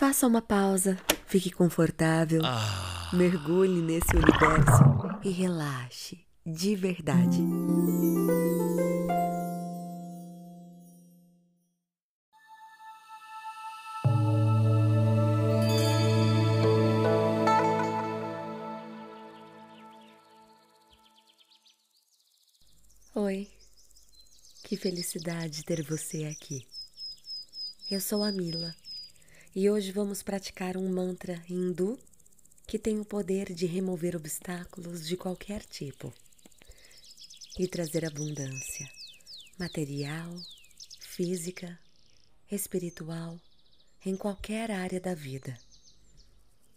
Faça uma pausa, fique confortável, mergulhe nesse universo e relaxe. De verdade. Oi, que felicidade ter você aqui. Eu sou a Mila e hoje vamos praticar um mantra hindu que tem o poder de remover obstáculos de qualquer tipo e trazer abundância material, física, espiritual, em qualquer área da vida.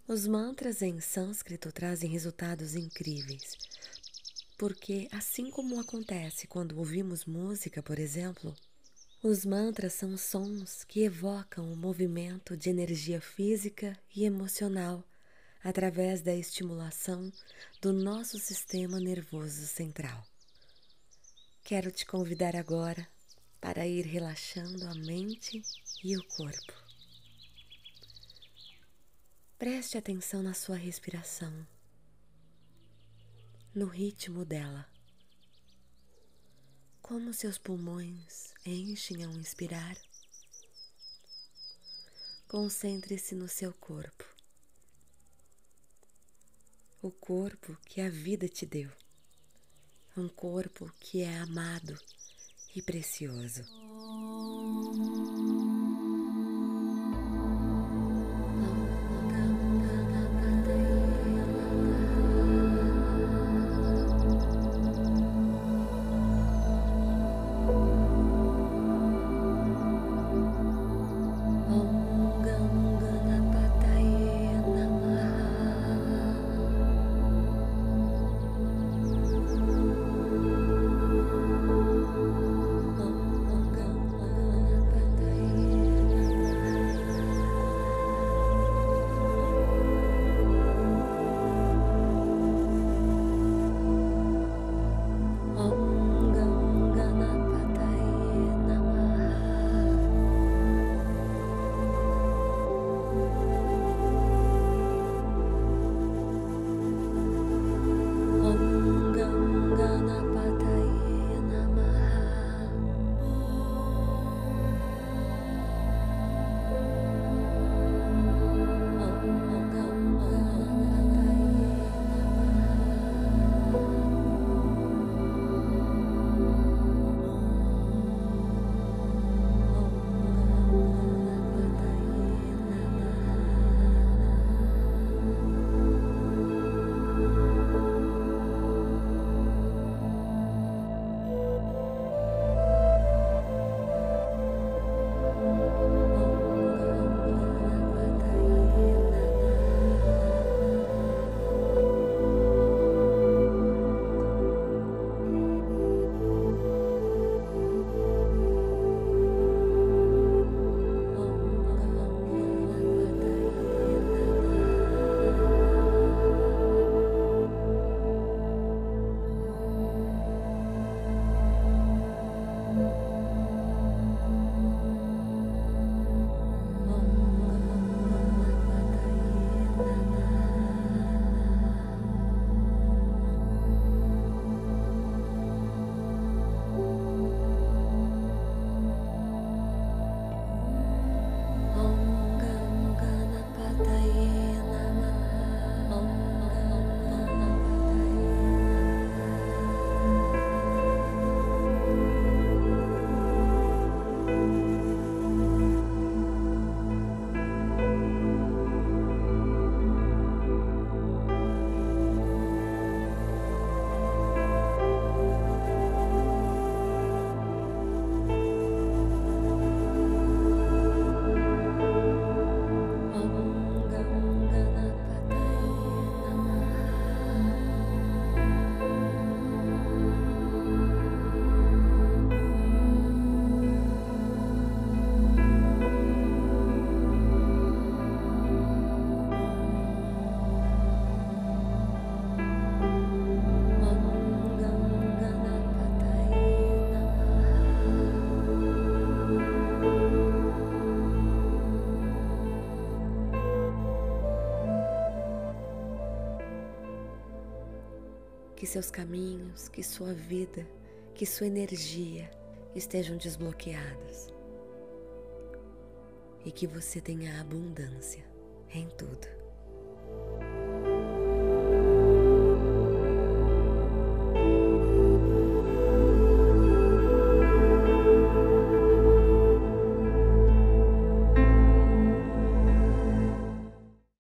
Os mantras em sânscrito trazem resultados incríveis, porque, assim como acontece quando ouvimos música, por exemplo, os mantras são sons que evocam o movimento de energia física e emocional através da estimulação do nosso sistema nervoso central. Quero te convidar agora para ir relaxando a mente e o corpo. Preste atenção na sua respiração, no ritmo dela como seus pulmões enchem ao inspirar. Concentre-se no seu corpo, o corpo que a vida te deu, um corpo que é amado e precioso. Que seus caminhos, que sua vida, que sua energia estejam desbloqueados e que você tenha abundância em tudo.